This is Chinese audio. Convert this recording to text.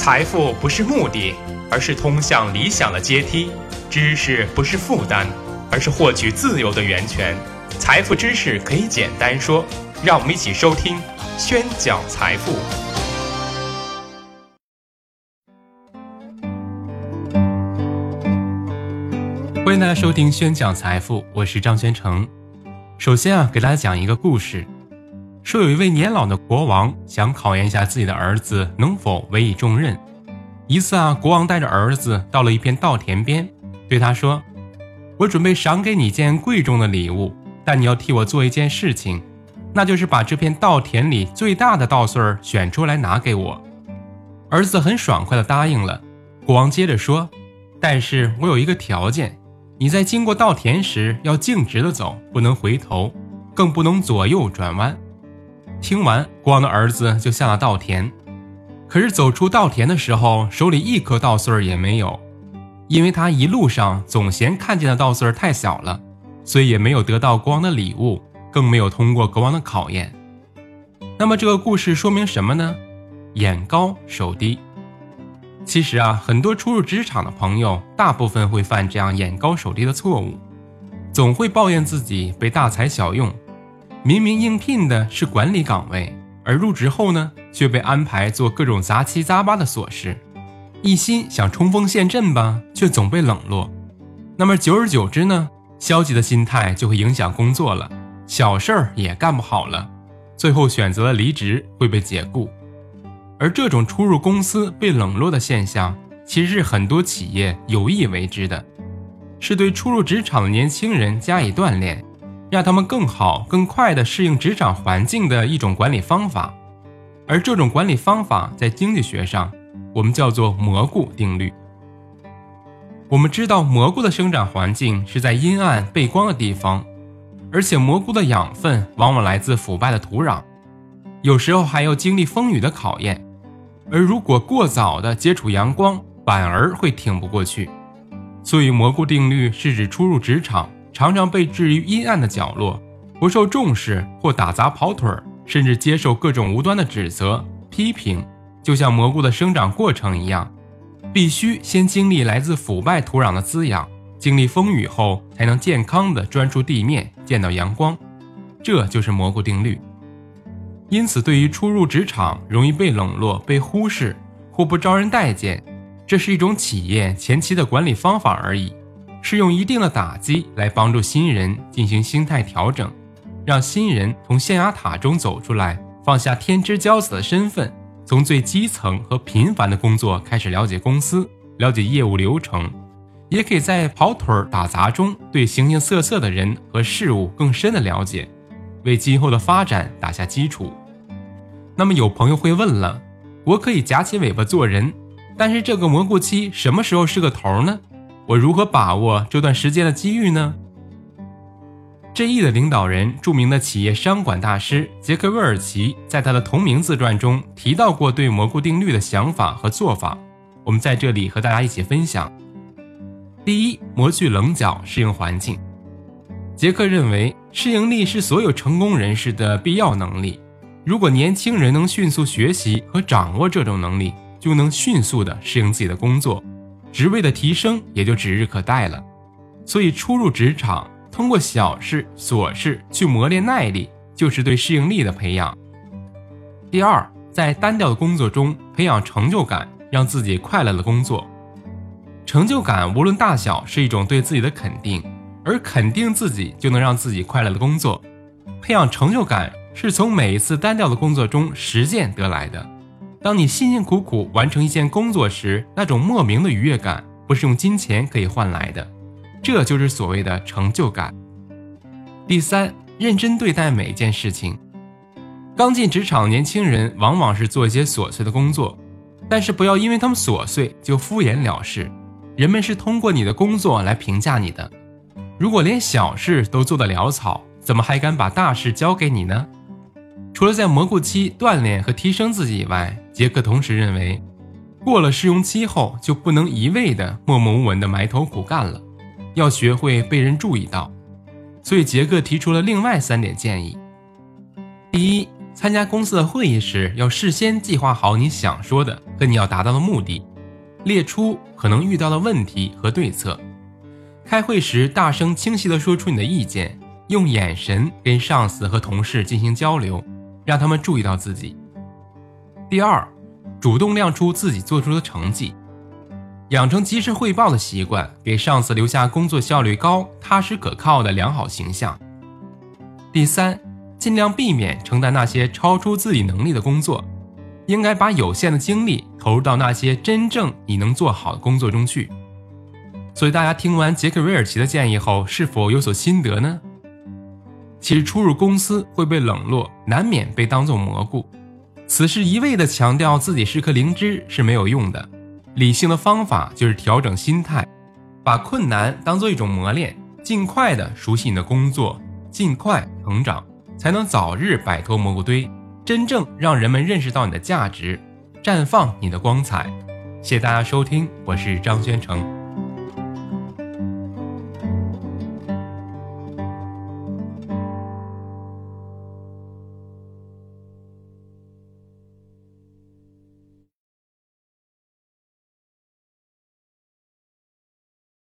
财富不是目的，而是通向理想的阶梯；知识不是负担，而是获取自由的源泉。财富知识可以简单说，让我们一起收听宣讲财富。欢迎大家收听宣讲财富，我是张宣成。首先啊，给大家讲一个故事。说有一位年老的国王想考验一下自己的儿子能否委以重任。一次啊，国王带着儿子到了一片稻田边，对他说：“我准备赏给你一件贵重的礼物，但你要替我做一件事情，那就是把这片稻田里最大的稻穗儿选出来拿给我。”儿子很爽快地答应了。国王接着说：“但是我有一个条件，你在经过稻田时要径直地走，不能回头，更不能左右转弯。”听完，国王的儿子就下了稻田。可是走出稻田的时候，手里一颗稻穗儿也没有，因为他一路上总嫌看见的稻穗儿太小了，所以也没有得到国王的礼物，更没有通过国王的考验。那么这个故事说明什么呢？眼高手低。其实啊，很多初入职场的朋友，大部分会犯这样眼高手低的错误，总会抱怨自己被大材小用。明明应聘的是管理岗位，而入职后呢，却被安排做各种杂七杂八的琐事，一心想冲锋陷阵吧，却总被冷落。那么久而久之呢，消极的心态就会影响工作了，小事儿也干不好了，最后选择了离职，会被解雇。而这种初入公司被冷落的现象，其实是很多企业有意为之的，是对初入职场的年轻人加以锻炼。让他们更好、更快地适应职场环境的一种管理方法，而这种管理方法在经济学上，我们叫做蘑菇定律。我们知道，蘑菇的生长环境是在阴暗、背光的地方，而且蘑菇的养分往往来自腐败的土壤，有时候还要经历风雨的考验。而如果过早的接触阳光，反而会挺不过去。所以，蘑菇定律是指初入职场。常常被置于阴暗的角落，不受重视或打杂跑腿儿，甚至接受各种无端的指责、批评，就像蘑菇的生长过程一样，必须先经历来自腐败土壤的滋养，经历风雨后，才能健康的钻出地面，见到阳光。这就是蘑菇定律。因此，对于初入职场容易被冷落、被忽视或不招人待见，这是一种企业前期的管理方法而已。是用一定的打击来帮助新人进行心态调整，让新人从象牙塔中走出来，放下天之骄子的身份，从最基层和平凡的工作开始了解公司，了解业务流程，也可以在跑腿儿打杂中对形形色色的人和事物更深的了解，为今后的发展打下基础。那么有朋友会问了，我可以夹起尾巴做人，但是这个蘑菇期什么时候是个头呢？我如何把握这段时间的机遇呢？G.E 的领导人、著名的企业商管大师杰克·韦尔奇在他的同名自传中提到过对蘑菇定律的想法和做法，我们在这里和大家一起分享。第一，磨去棱角，适应环境。杰克认为，适应力是所有成功人士的必要能力。如果年轻人能迅速学习和掌握这种能力，就能迅速地适应自己的工作。职位的提升也就指日可待了，所以初入职场，通过小事琐事去磨练耐力，就是对适应力的培养。第二，在单调的工作中培养成就感，让自己快乐的工作。成就感无论大小是一种对自己的肯定，而肯定自己就能让自己快乐的工作。培养成就感是从每一次单调的工作中实践得来的。当你辛辛苦苦完成一件工作时，那种莫名的愉悦感不是用金钱可以换来的，这就是所谓的成就感。第三，认真对待每一件事情。刚进职场的年轻人往往是做一些琐碎的工作，但是不要因为他们琐碎就敷衍了事。人们是通过你的工作来评价你的，如果连小事都做得潦草，怎么还敢把大事交给你呢？除了在蘑菇期锻炼和提升自己以外，杰克同时认为，过了试用期后就不能一味的默默无闻的埋头苦干了，要学会被人注意到。所以杰克提出了另外三点建议：第一，参加公司的会议时，要事先计划好你想说的和你要达到的目的，列出可能遇到的问题和对策。开会时，大声清晰的说出你的意见，用眼神跟上司和同事进行交流，让他们注意到自己。第二，主动亮出自己做出的成绩，养成及时汇报的习惯，给上司留下工作效率高、踏实可靠的良好形象。第三，尽量避免承担那些超出自己能力的工作，应该把有限的精力投入到那些真正你能做好的工作中去。所以，大家听完杰克韦尔奇的建议后，是否有所心得呢？其实，初入公司会被冷落，难免被当作蘑菇。此时一味的强调自己是颗灵芝是没有用的。理性的方法就是调整心态，把困难当做一种磨练，尽快的熟悉你的工作，尽快成长，才能早日摆脱蘑菇堆，真正让人们认识到你的价值，绽放你的光彩。谢谢大家收听，我是张宣成。